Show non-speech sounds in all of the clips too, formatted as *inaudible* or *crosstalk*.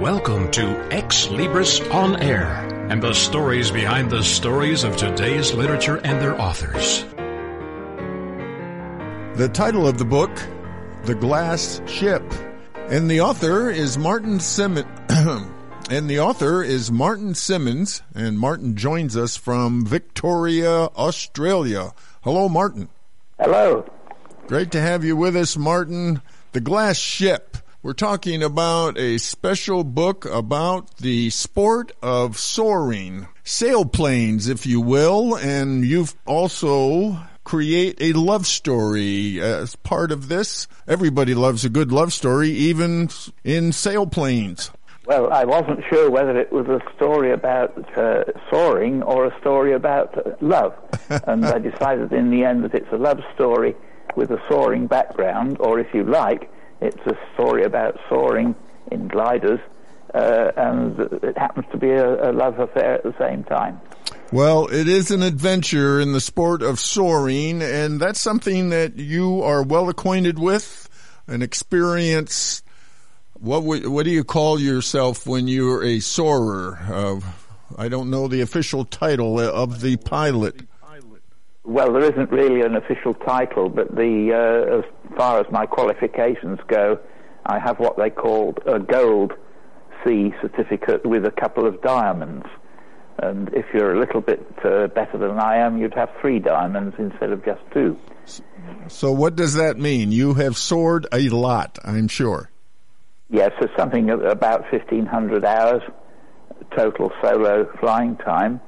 Welcome to Ex Libris On Air and the stories behind the stories of today's literature and their authors. The title of the book, The Glass Ship, and the author is Martin Simmons. *clears throat* and the author is Martin Simmons, and Martin joins us from Victoria, Australia. Hello, Martin. Hello. Great to have you with us, Martin. The Glass Ship. We're talking about a special book about the sport of soaring, sailplanes, if you will, and you've also create a love story as part of this. Everybody loves a good love story, even in sailplanes. Well, I wasn't sure whether it was a story about uh, soaring or a story about love. *laughs* and I decided in the end that it's a love story with a soaring background, or if you like, it's a story about soaring in gliders, uh, and it happens to be a, a, love affair at the same time. Well, it is an adventure in the sport of soaring, and that's something that you are well acquainted with, an experience. What what do you call yourself when you're a soarer? Uh, I don't know the official title of the pilot. Well, there isn't really an official title, but the uh, as far as my qualifications go, I have what they call a gold C certificate with a couple of diamonds. And if you're a little bit uh, better than I am, you'd have three diamonds instead of just two. So, what does that mean? You have soared a lot, I'm sure. Yes, it's something about 1,500 hours total solo flying time.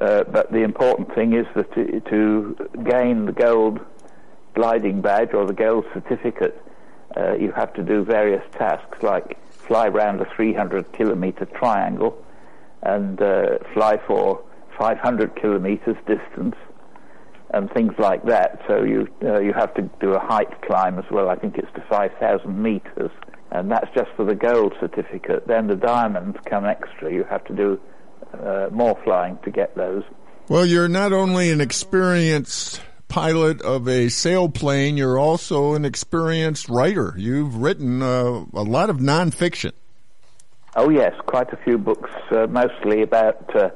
Uh, but the important thing is that to, to, gain the gold gliding badge or the gold certificate, uh, you have to do various tasks like fly around a 300 kilometer triangle and uh, fly for 500 kilometers distance and things like that. So you uh, you have to do a height climb as well. I think it's to 5,000 meters, and that's just for the gold certificate. Then the diamonds come extra. You have to do uh, more flying to get those. Well, you're not only an experienced pilot of a sailplane, you're also an experienced writer. You've written uh, a lot of nonfiction. Oh, yes, quite a few books, uh, mostly about uh,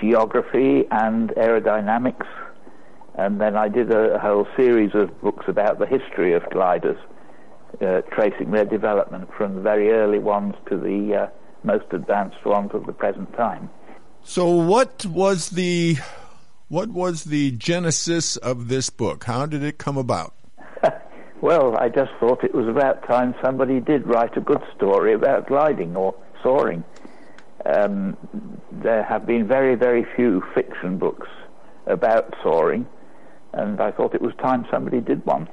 geography and aerodynamics. And then I did a, a, whole series of books about the history of gliders, uh, tracing their development from the very early ones to the uh, most advanced ones of the present time. So, what was the what was the genesis of this book? How did it come about? *laughs* well, I just thought it was about time somebody did write a good story about gliding or soaring. Um, there have been very, very few fiction books about soaring, and I thought it was time somebody did one.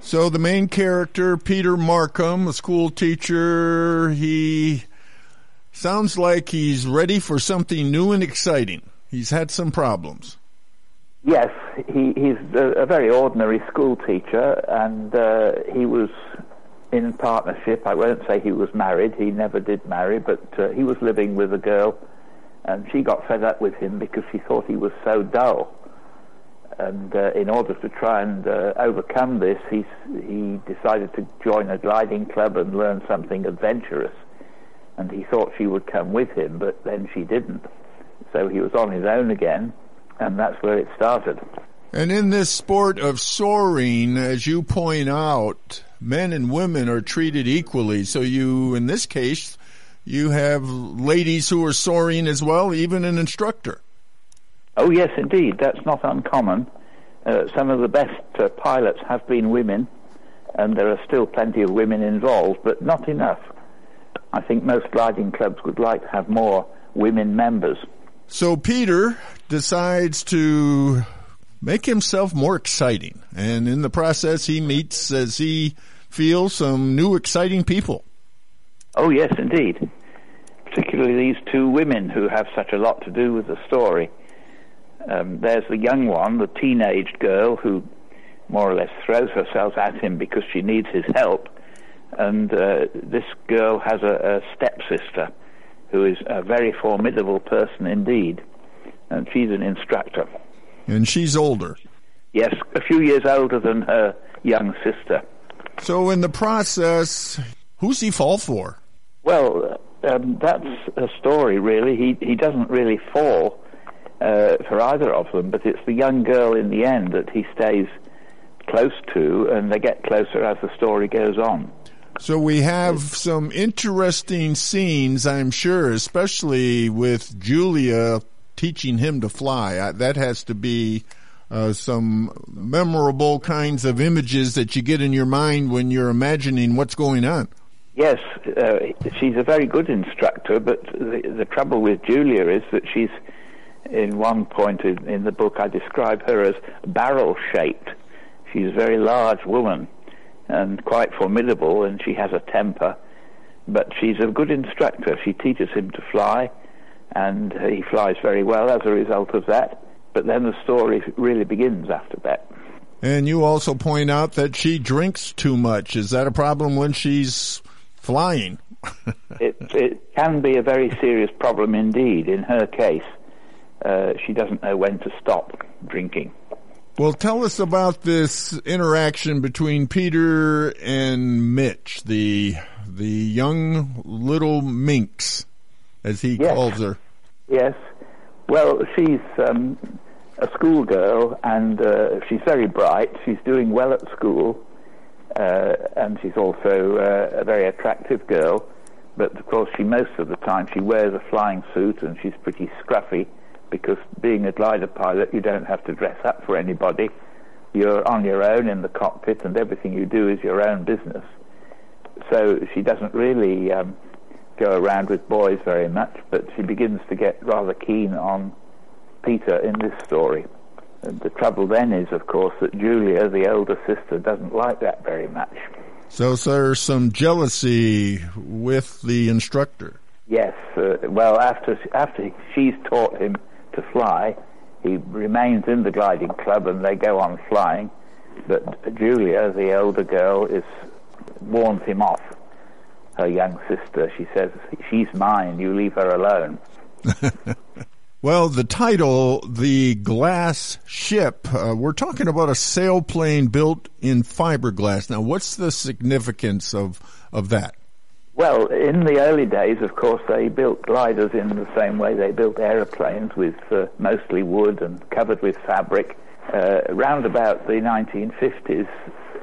So the main character, Peter Markham, a school teacher, he Sounds like he's ready for something new and exciting. He's had some problems. Yes, he, he's a, a, very ordinary school teacher, and uh, he was in partnership. I won't say he was married. He never did marry, but uh, he was living with a girl, and she got fed up with him because she thought he was so dull. And uh, in order to try and uh, overcome this, he he decided to join a gliding club and learn something adventurous and he thought she would come with him, but then she didn't. So he was on his own again, and that's where it started. And in this sport of soaring, as you point out, men and women are treated equally. So you, in this case, you have ladies who are soaring as well, even an instructor. Oh, yes, indeed. That's not uncommon. Uh, some of the best uh, pilots have been women, and there are still plenty of women involved, but not enough. I think most gliding clubs would like to have more women members. So Peter decides to make himself more exciting, and in the process, he meets, as he feels, some new exciting people. Oh, yes, indeed. Particularly these two women who have such a lot to do with the story. Um, there's the young one, the teenage girl, who more or less throws herself at him because she needs his help and uh, this girl has a, a stepsister who is a very formidable person indeed, and she's an instructor. And she's older. Yes, a few years older than her young sister. So, in the process, who's he fall for? Well, um, that's a story, really. He he doesn't really fall uh, for either of them, but it's the young girl in the end that he stays close to, and they get closer as the story goes on. So we have some interesting scenes, I'm sure, especially with Julia teaching him to fly. I, that has to be uh, some memorable kinds of images that you get in your mind when you're imagining what's going on. Yes, uh, she's a very good instructor, but the, the trouble with Julia is that she's, in one point in, in the book, I describe her as barrel shaped. She's a very large woman and quite formidable, and she has a temper. But she's a good instructor. She teaches him to fly, and he flies very well as a result of that. But then the story really begins after that. And you also point out that she drinks too much. Is that a problem when she's flying? *laughs* it, it can be a very serious problem indeed. In her case, uh, she doesn't know when to stop drinking. Well, tell us about this interaction between Peter and Mitch, the the young little minx, as he yes. calls her. Yes. Well, she's um, a schoolgirl, and uh, she's very bright. She's doing well at school, uh, and she's also uh, a very attractive girl. But of course, she most of the time she wears a flying suit, and she's pretty scruffy because being a glider pilot, you don't have to dress up for anybody. You're on your own in the cockpit, and everything you do is your own business. So she doesn't really um, go around with boys very much, but she begins to get rather keen on Peter in this story. And the trouble then is, of course, that Julia, the elder sister, doesn't like that very much. So, so there's some jealousy with the instructor. Yes. Uh, well, after after she's taught him to fly. He remains in the gliding club and they go on flying. But Julia, the elder girl, is warns him off. Her young sister, she says, "She's mine. You leave her alone." *laughs* well, the title, "The Glass Ship," uh, we're talking about a sailplane built in fiberglass. Now, what's the significance of of that? Well, in the early days, of course, they built gliders in the same way they built aeroplanes, with uh, mostly wood and covered with fabric. Uh, around about the 1950s,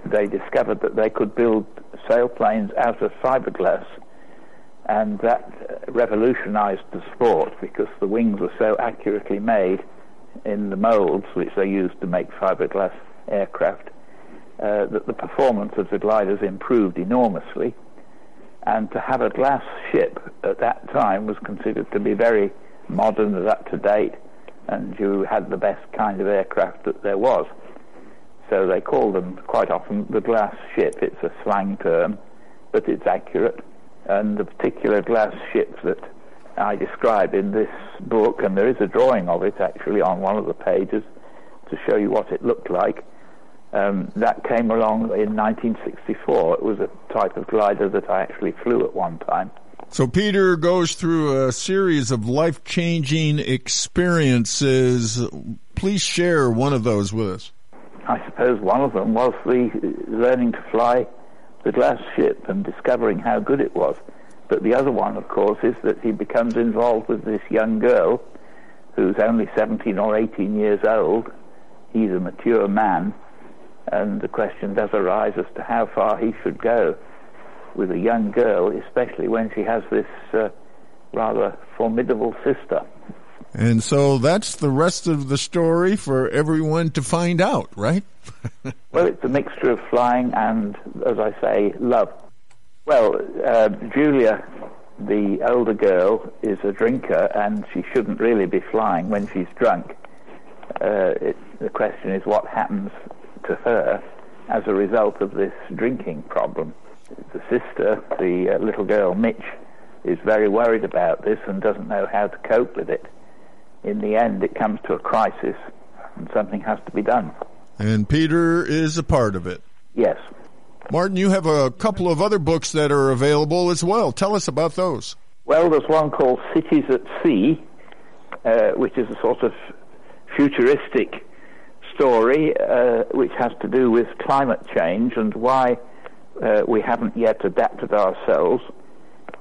they discovered that they could build sailplanes out of fiberglass, and that revolutionized the sport because the wings were so accurately made in the molds which they used to make fiberglass aircraft uh, that the performance of the gliders improved enormously and to have a glass ship at that time was considered to be very modern and up to date, and you had the best kind of aircraft that there was. So they call them quite often the glass ship. It's a slang term, but it's accurate. And the particular glass ship that I describe in this book, and there is a drawing of it actually on one of the pages to show you what it looked like um, that came along in 1964. It was a type of glider that I actually flew at one time. So Peter goes through a series of life-changing experiences. Please share one of those with us. I suppose one of them was the learning to fly the glass ship and discovering how good it was. But the other one, of course, is that he becomes involved with this young girl who's only 17 or 18 years old. He's a mature man and the question does arise as to how far he should go with a young girl, especially when she has this uh, rather formidable sister. And so that's the rest of the story for everyone to find out, right? *laughs* well, it's a mixture of flying and, as I say, love. Well, uh, Julia, the older girl, is a drinker and she shouldn't really be flying when she's drunk. Uh, it, the question is what happens to her as a result of this drinking problem. The sister, the uh, little girl Mitch, is very worried about this and doesn't know how to cope with it. In the end, it comes to a crisis and something has to be done. And Peter is a part of it. Yes. Martin, you have a couple of other books that are available as well. Tell us about those. Well, there's one called Cities at Sea, uh, which is a sort of futuristic story uh, which has to do with climate change and why uh, we haven't yet adapted ourselves.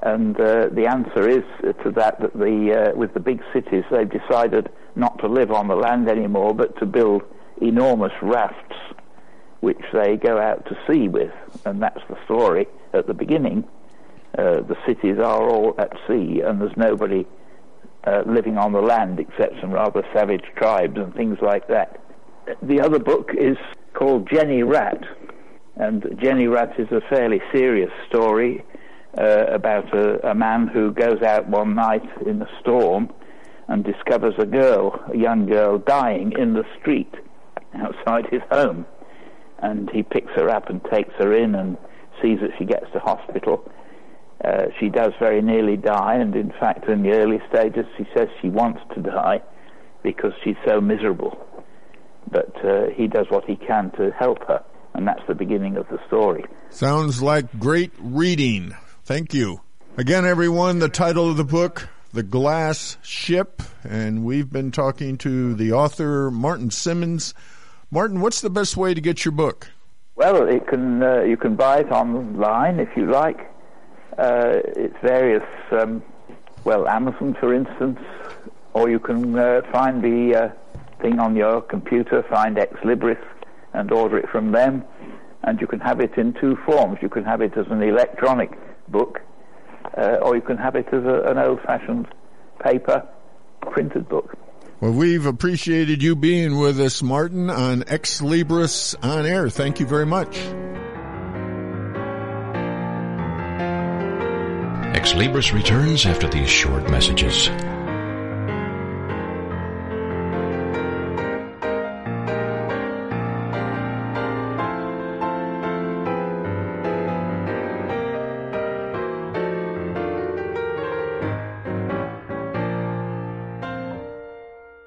And uh, the answer is to that that the uh, with the big cities they've decided not to live on the land anymore, but to build enormous rafts, which they go out to sea with, and that's the story at the beginning. Uh, the cities are all at sea, and there's nobody uh, living on the land except some rather savage tribes and things like that. The other book is called Jenny Rat, and Jenny Rat is a fairly serious story uh, about a, a, man who goes out one night in a storm and discovers a girl, a young girl, dying in the street outside his home. And he picks her up and takes her in and sees that she gets to hospital. Uh, she does very nearly die, and in fact, in the early stages, she says she wants to die because she's so miserable. But uh, he does what he can to help her, and that's the beginning of the story. Sounds like great reading. Thank you. Again, everyone, the title of the book, The Glass Ship, and we've been talking to the author, Martin Simmons. Martin, what's the best way to get your book? Well, it can uh, you can buy it online if you like. Uh, it's various, um, well, Amazon, for instance, or you can uh, find the uh, thing on your computer, find Ex Libris, and order it from them. And you can have it in two forms. You can have it as an electronic book, uh, or you can have it as a, an old-fashioned paper printed book. Well, we've appreciated you being with us, Martin, on Ex Libris on Air. Thank you very much. Ex Libris returns after these short messages.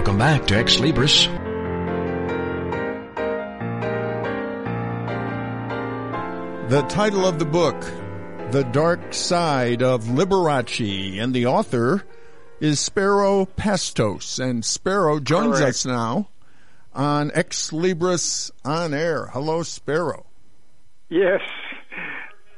Welcome back to Ex Libris. The title of the book, The Dark Side of Liberace, and the author is Spero Pastos. And Spero joins Correct. us now on Ex Libris on air. Hello, Spero. Yes,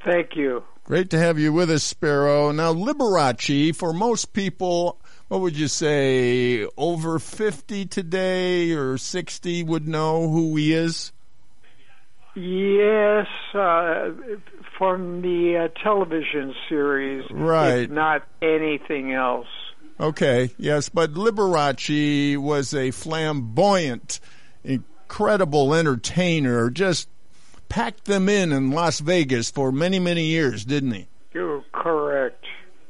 thank you. Great to have you with us, Spero. Now, Liberace, for most people, what would you say, over 50 today or 60 would know who he is? Yes, uh, from the uh, television series, Right. not anything else. Okay, yes, but Liberace was a flamboyant, incredible entertainer, just packed them in in Las Vegas for many, many years, didn't he? You're correct.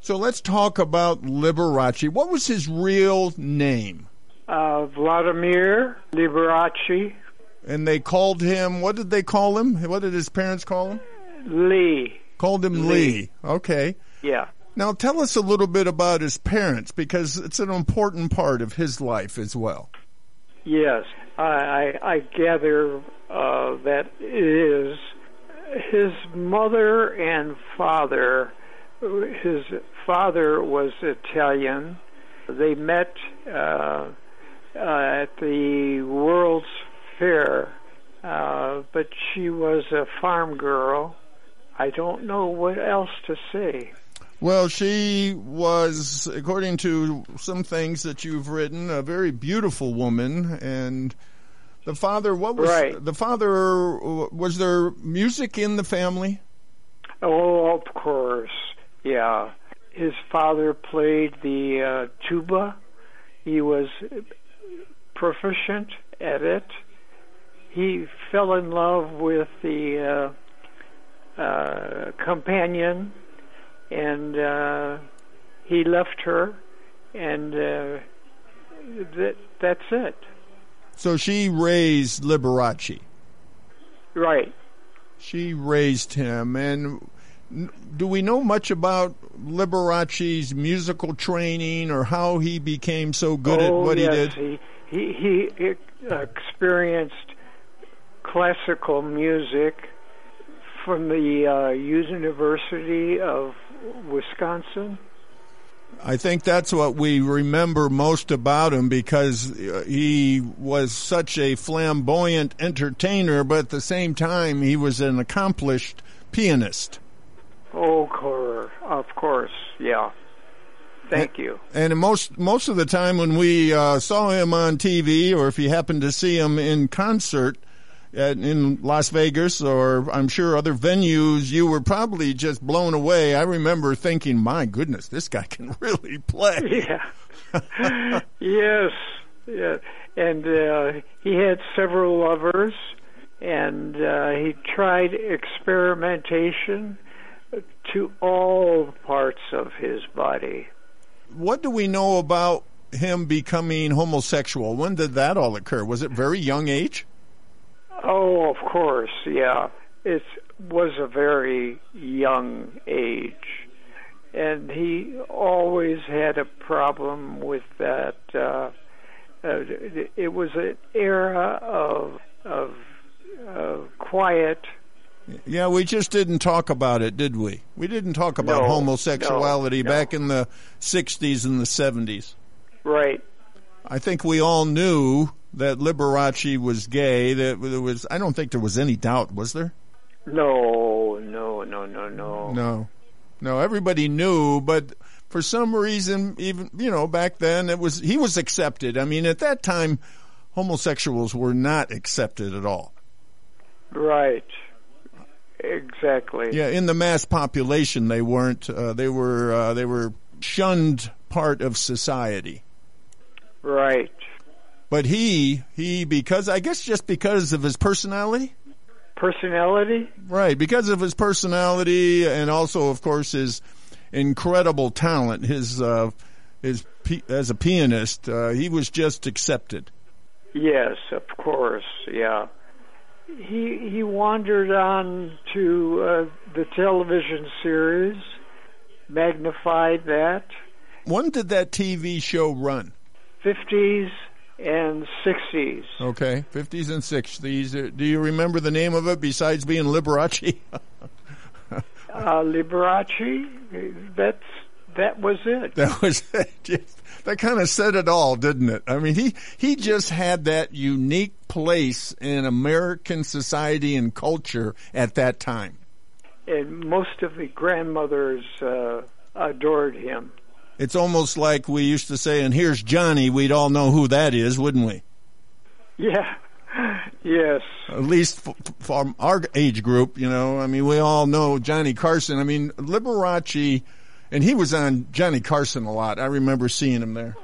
So let's talk about Liberace. What was his real name? Uh, Vladimir Liberace And they called him, what did they call him? What did his parents call him? Lee. Called him Lee. Lee. Okay. Yeah. Now tell us a little bit about his parents because it's an important part of his life as well. Yes, I, I, I gather uh, that it is his mother and father. His father was Italian. They met uh, uh, at the World's Fair, uh, but she was a farm girl. I don't know what else to say. Well, she was, according to some things that you've written, a very beautiful woman and The father, what was Right. the father? Was there music in the family? Oh, of course. Yeah. His father played the uh, tuba. He was proficient at it. He fell in love with the uh, uh, companion, and uh, he left her, and uh, that, that's it. So she raised Liberace. Right. She raised him, and do we know much about Liberace's musical training or how he became so good at oh, what yes. he did? He, he, he experienced classical music from the uh, University of Wisconsin. I think that's what we remember most about him because uh, he was such a flamboyant entertainer, but at the same time, he was an accomplished pianist. Oh, of course, yeah. Thank you. And most most of the time, when we uh, saw him on TV, or if you happened to see him in concert at, in Las Vegas, or I'm sure other venues, you were probably just blown away. I remember thinking, "My goodness, this guy can *laughs* really play." Yeah. *laughs* yes. Yeah. And uh, he had several lovers, and uh, he tried experimentation to all parts of his body. What do we know about him becoming homosexual? When did that all occur? Was it very young age? Oh, of course, yeah. It was a very young age. And he always had a problem with that. Uh, uh, it was an era of, of, of quiet. Yeah, we just didn't talk about it, did we? We didn't talk about No, homosexuality no, no. back in the 60s and the 70s. Right. I think we all knew that Liberace was gay. That there was, I don't think there was any doubt, was there? No, no, no, no, no. No, no. Everybody knew, but for some reason, even you know, back then it was he was accepted. I mean, at that time, homosexuals were not accepted at all. Right. Exactly. Yeah, in the mass population, they weren't. Uh, they were. Uh, they were shunned part of society. Right. But he, he, because I guess just because of his personality, Personality? right? Because of his personality, and also, of course, his incredible talent, his, uh, his as a pianist, uh, he was just accepted. Yes, of course. Yeah. He he wandered on to uh, the television series, magnified that, When did that TV show run? 50s and 60s. Okay, fifties and sixties. Do you remember the name of it besides being Liberace? *laughs* Uh, Liberace, that's that was it. *laughs* That was just, that kind of said it all, didn't it? I mean, he he just had that unique place in American society and culture at that time. And most of the grandmothers uh, adored him. It's almost like we used to say, "And here's Johnny." We'd all know who that is, wouldn't we? *laughs* Yeah. Yes. At least from our age group, you know. I mean, we all know Johnny Carson. I mean, Liberace, and he was on Johnny Carson a lot. I remember seeing him there.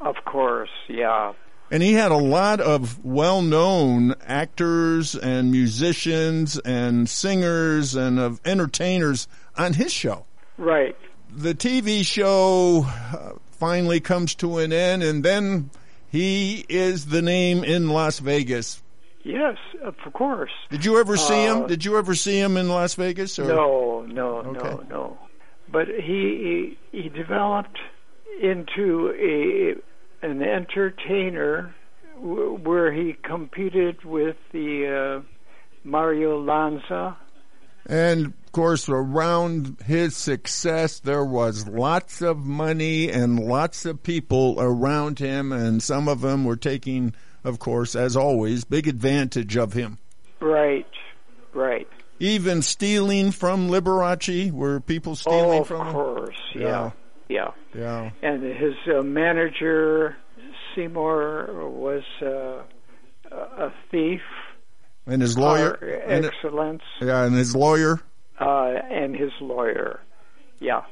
Of course. Yeah. And he had a lot of well-known actors and musicians and singers and of entertainers on his show. Right. The TV show uh, finally comes to an end, and then he is the name in Las Vegas. Yes, of course. Did you ever see him? Uh, Did you ever see him in Las Vegas? Or? No, no, Okay. no, no. But he he, developed into a an entertainer w- where he competed with the uh, Mario Lanza. And of course, around his success, there was lots of money and lots of people around him, and some of them were taking, of course, as always, big advantage of him. Right, right. Even stealing from Liberace, were people stealing oh, of from him? course, yeah, yeah. Yeah. And his uh, manager Seymour was uh, a thief. And his lawyer, Par and, excellence, yeah, and his lawyer. uh, and his lawyer. Yeah.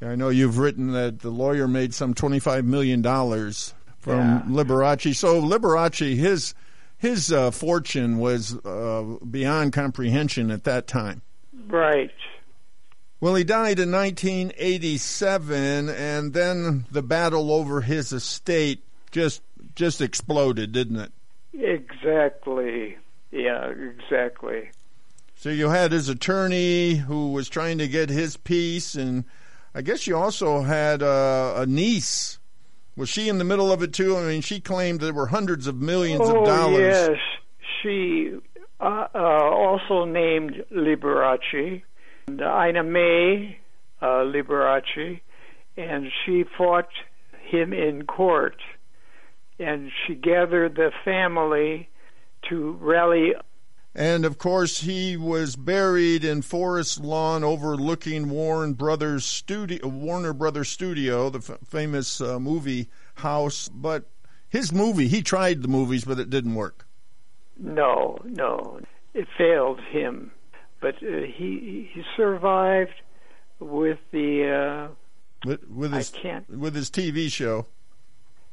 I know you've written that the lawyer made some twenty-five million dollars from Yeah. Liberace. So Liberace, his his uh, fortune was uh, beyond comprehension at that time. Right. Well, he died in 1987, and then the battle over his estate just just exploded, didn't it? Exactly. Yeah, exactly. So you had his attorney who was trying to get his piece, and I guess you also had uh, a niece. Was she in the middle of it too? I mean, she claimed there were hundreds of millions oh, of dollars. yes. She uh, uh, also named Liberace, and Ina May uh, Liberace, and she fought him in court. And she gathered the family to rally. And of course, he was buried in Forest Lawn, overlooking Warren Brothers studio, Warner Brothers Studio, the f- famous uh, movie house. But his movie, he tried the movies, but it didn't work. No, no, it failed him, but uh, he he survived with the. Uh, With, with I his can't. with his TV show.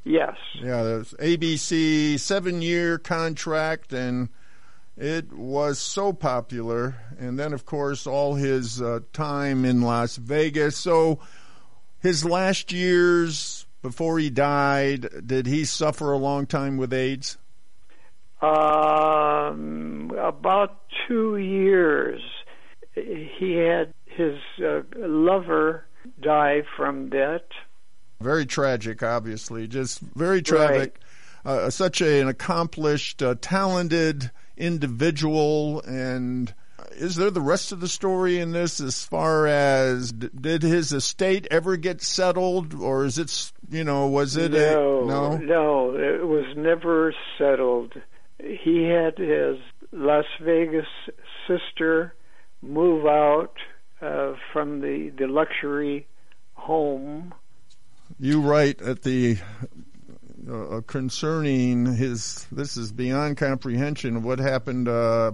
Yes. Yeah, there's ABC seven year contract, and it was so popular. And then, of course, all his uh, time in Las Vegas. So, his last years before he died, did he suffer a long time with AIDS? Um, about two years, he had his uh, lover die from that. Very tragic, obviously. Just very tragic. Uh, such a, an accomplished, uh, talented individual. And is there the rest of the story in this as far as d- did his estate ever get settled? Or is it, you know, was it no, a. No? no, it was never settled. He had his Las Vegas sister move out uh, from the the luxury home. You write at the. Uh, concerning his, this is beyond comprehension of what happened uh,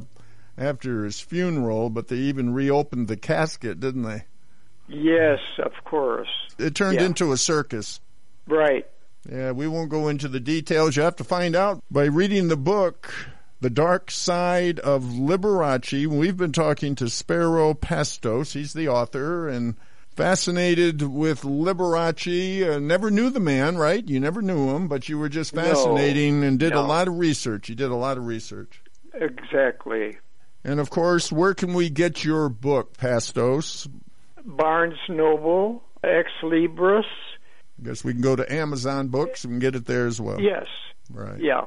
after his funeral, but they even reopened the casket, didn't they? Yes, of course. It turned Yeah. into a circus. Right. Yeah, we won't go into the details. You have to find out by reading the book, The Dark Side of Liberace. We've been talking to Spero Pastos. He's the author and fascinated with Liberace. Uh, never knew the man, right? You never knew him, but you were just No, fascinating and did a lot of research. You did a lot of research. Exactly. And of course, where can we get your book, Pastos? Barnes Noble, Ex Libris. I guess we can go to Amazon Books and get it there as well. Yes. Right. Yeah.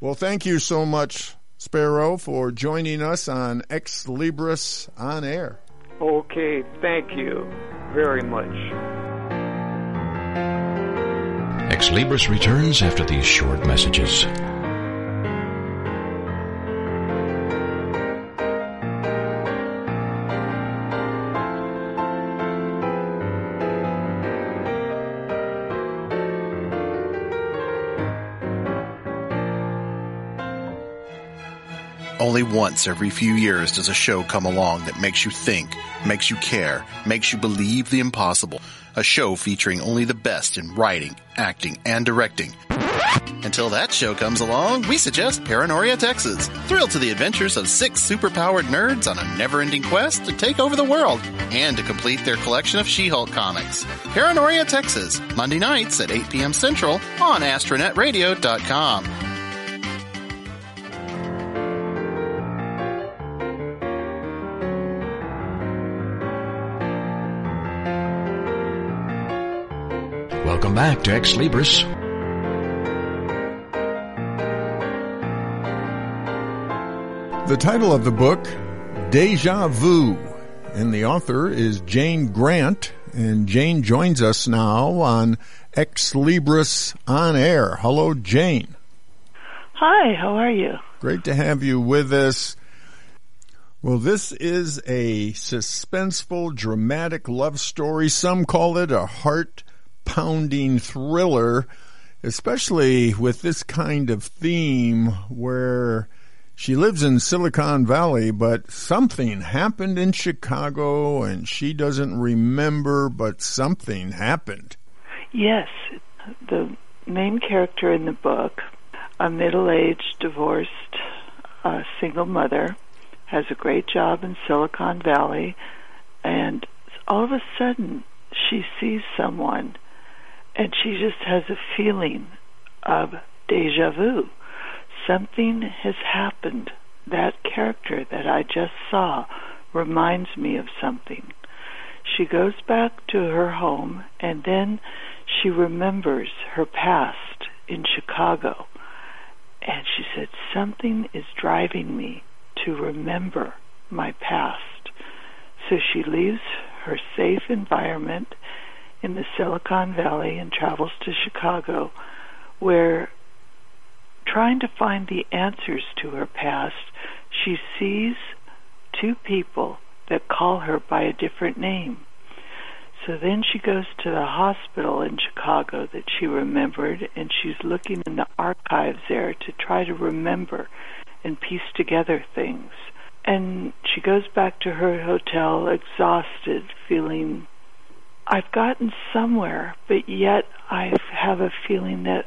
Well, thank you so much, Spero, for joining us on Ex Libris on Air. Okay. Thank you very much. Ex Libris returns after these short messages. Only once every few years does a show come along that makes you think, makes you care, makes you believe the impossible. A show featuring only the best in writing, acting, and directing. Until that show comes along, we suggest Paranoria Texas. Thrill to the adventures of six superpowered nerds on a never-ending quest to take over the world and to complete their collection of She-Hulk comics. Paranoria Texas, Monday nights at 8 p.m. Central on AstronetRadio.com. Welcome back to Ex Libris. The title of the book, Deja Vu, and the author is Jane Grant, and Jane joins us now on Ex Libris on Air. Hello, Jane. Hi, how are you? Great to have you with us. Well, this is a suspenseful, dramatic love story. Some call it a heart pounding thriller. especially with this kind of theme where she lives in Silicon Valley, but something happened in Chicago and she doesn't remember, but something happened. Yes, the main character in the book, a middle aged, divorced, uh, single mother, has a great job in Silicon Valley, and all of a sudden she sees someone and she just has a feeling of deja vu. Something has happened. That character that I just saw reminds me of something. She goes back to her home and then she remembers her past in Chicago. And she said, Something is driving me to remember my past. So she leaves her safe environment in the Silicon Valley and travels to Chicago, where trying to find the answers to her past, she sees two people that call her by a different name. So then she goes to the hospital in Chicago that she remembered, and she's looking in the archives there to try to remember and piece together things. And she goes back to her hotel exhausted, feeling, I've gotten somewhere, but yet I have a feeling that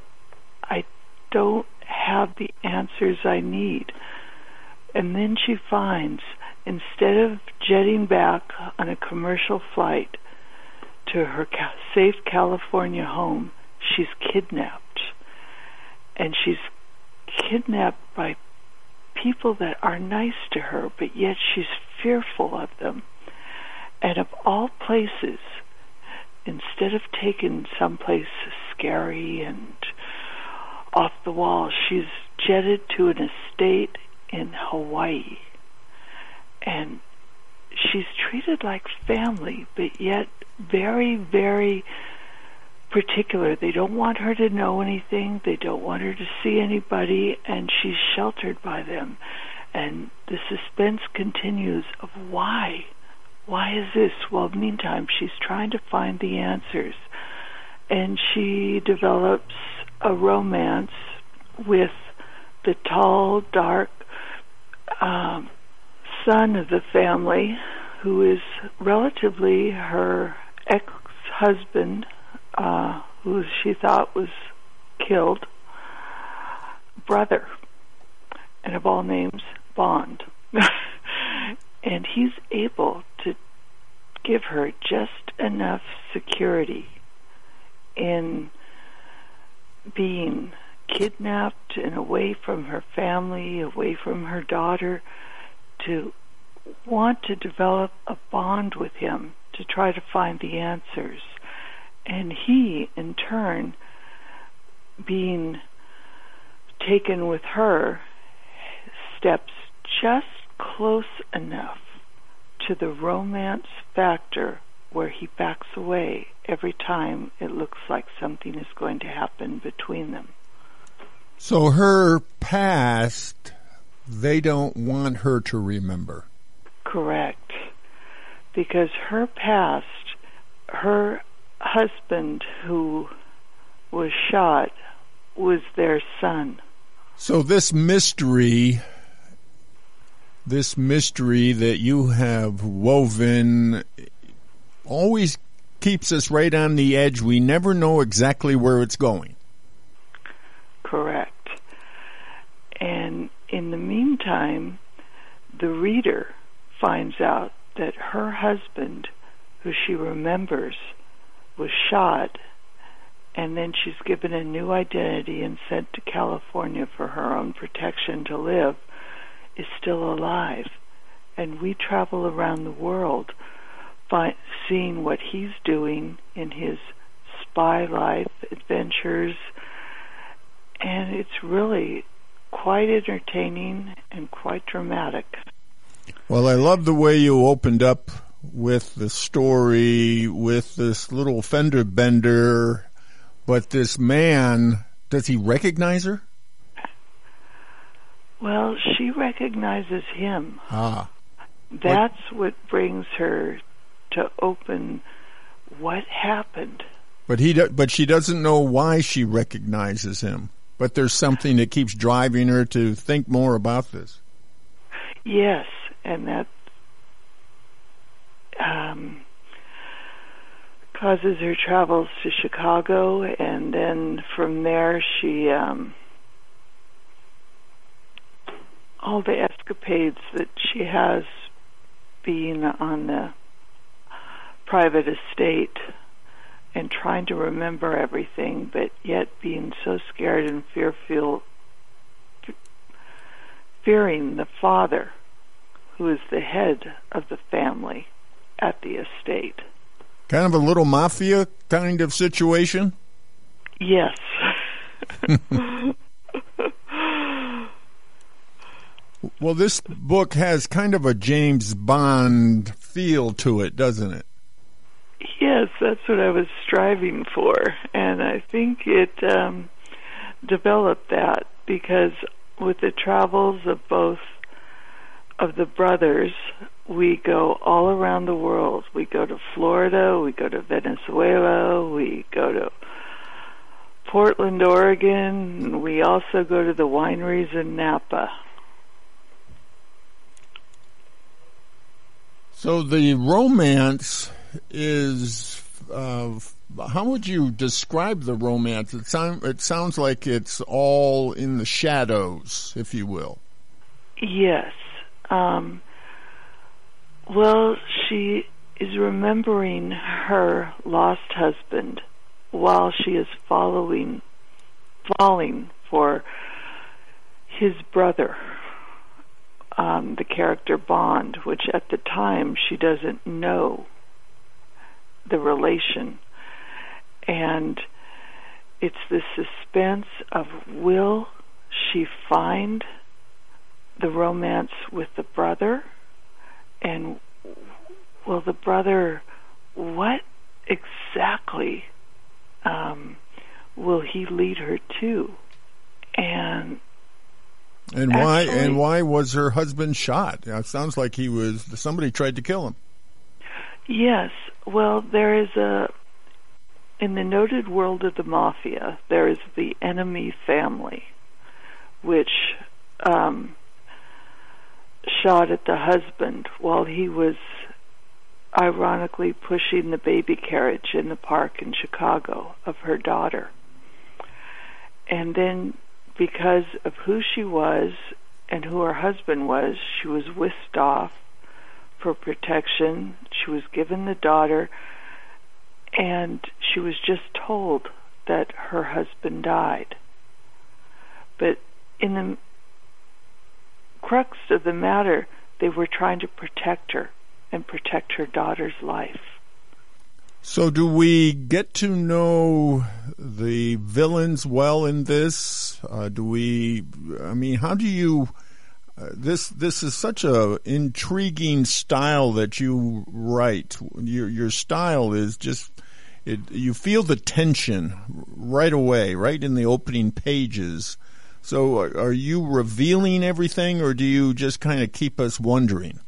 I don't have the answers I need. And then she finds, instead of jetting back on a commercial flight, to her safe California home, she's kidnapped. And she's kidnapped by people that are nice to her, but yet she's fearful of them. And of all places, instead of taking someplace scary and off the wall, she's jetted to an estate in Hawaii. And she's treated like family, but yet very, very particular. They don't want her to know anything. They don't want her to see anybody, and she's sheltered by them. And the suspense continues of why. Why is this? Well, meantime, she's trying to find the answers. And she develops a romance with the tall, dark um, son of the family, who is relatively her ex-husband, uh, who she thought was killed, brother, and of all names, Bond. *laughs* and he's able give her just enough security in being kidnapped and away from her family, away from her daughter, to want to develop a bond with him to try to find the answers. And he, in turn, being taken with her, steps just close enough to the romance factor where he backs away every time it looks like something is going to happen between them. So her past, they don't want her to remember. Correct. Because her past, her husband who was shot was their son. So this mystery, this mystery that you have woven always keeps us right on the edge. We never know exactly where it's going. Correct. And in the meantime, the reader finds out that her husband, who she remembers, was shot, and then she's given a new identity and sent to California for her own protection to live, is still alive. And we travel around the world seeing what he's doing in his spy life adventures, and it's really quite entertaining and quite dramatic. Well, I love the way you opened up with the story with this little fender bender, but this man, does he recognize her? Well, she recognizes him. Ah. That's what brings her to open what happened But he, do, but she doesn't know why she recognizes him. But there's something that keeps driving her to think more about this. Yes, and that um, causes her travels to Chicago, and then from there she um, all the escapades that she has being on the private estate and trying to remember everything, but yet being so scared and fearful, fearing the father, who is the head of the family at the estate. Kind of a little mafia kind of situation? Yes. *laughs* *laughs* well, this book has kind of a James Bond feel to it, doesn't it? Yes, that's what I was striving for, and I think it um, developed that because with the travels of both of the brothers, we go all around the world. We go to Florida, we go to Venezuela, we go to Portland, Oregon. We also go to the wineries in Napa. So the romance is uh, how would you describe the romance? It sound it sounds like it's all in the shadows, if you will. Yes. Um, well, she is remembering her lost husband while she is following, falling for his brother, um, the character Bond, which at the time she doesn't know the relation. And it's the suspense of will she find the romance with the brother? And will the brother, what exactly um, will he lead her to? And and why and why was her husband shot? It sounds like he was somebody tried to kill him. Yes, well, there is a in the noted world of the mafia, there is the enemy family, which um, shot at the husband while he was ironically pushing the baby carriage in the park in Chicago of her daughter. And then, because of who she was and who her husband was, she was whisked off for protection. She was given the daughter, and she was just told that her husband died. But in the crux of the matter, they were trying to protect her and protect her daughter's life. So, do we get to know the villains well in this? Uh, do we? I mean, how do you? Uh, this this is such a intriguing style that you write. Your your style is just it. You feel the tension right away, right in the opening pages. So, are you revealing everything, or do you just kind of keep us wondering?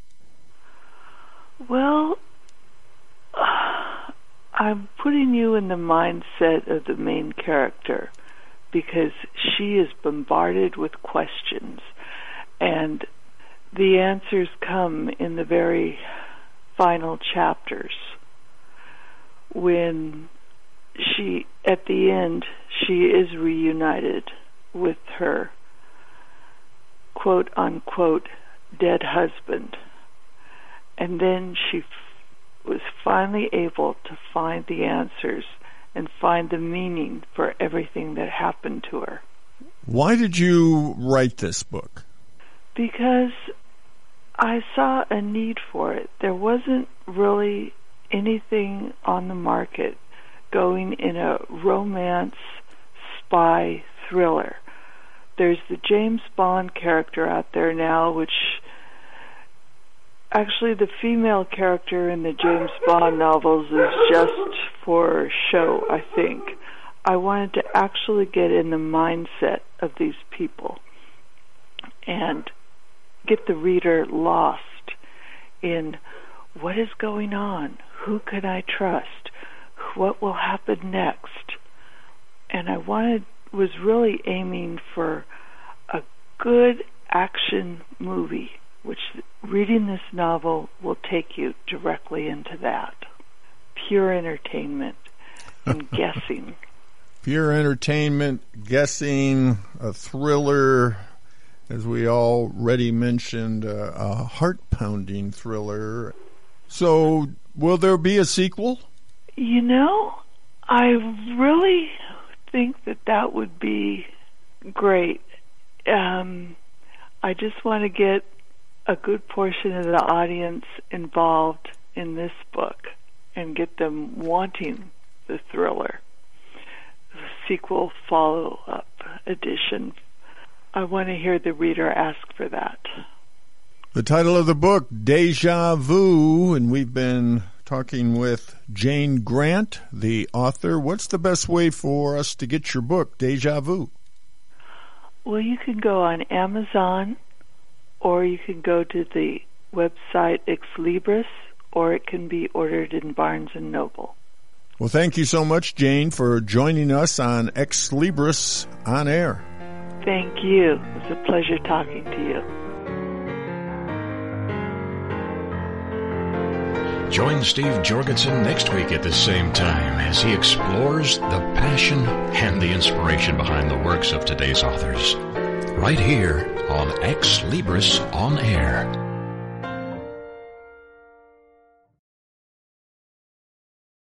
Well, I'm putting you in the mindset of the main character because she is bombarded with questions, and the answers come in the very final chapters when she, at the end, she is reunited with her quote unquote dead husband. And then she was finally able to find the answers and find the meaning for everything that happened to her. Why did you write this book? Because I saw a need for it. There wasn't really anything on the market going in a romance spy thriller. There's the James Bond character out there now, which actually the female character in the James Bond novels is just for show, I think. I wanted to actually get in the mindset of these people and get the reader lost in what is going on, who can I trust, what will happen next? And I wanted, was really aiming for a good action movie, which reading this novel will take you directly into that. Pure entertainment and *laughs* guessing. Pure entertainment, guessing, a thriller, as we already mentioned, uh, a heart pounding thriller. So, will there be a sequel? You know, I really think that that would be great. Um, I just want to get a good portion of the audience involved in this book and get them wanting the thriller. The sequel follow up edition. I want to hear the reader ask for that. The title of the book, Deja Vu, and we've been talking with Jane Grant, the author. What's the best way for us to get your book, Deja Vu? Well, you can go on Amazon or you can go to the website Ex Libris or it can be ordered in Barnes and Noble. Well, thank you so much, Jane, for joining us on Xlibris on air. Thank you. It was a pleasure talking to you. Join Steve Jorgensen next week at the same time as he explores the passion and the inspiration behind the works of today's authors. Right here on Xlibris On Air.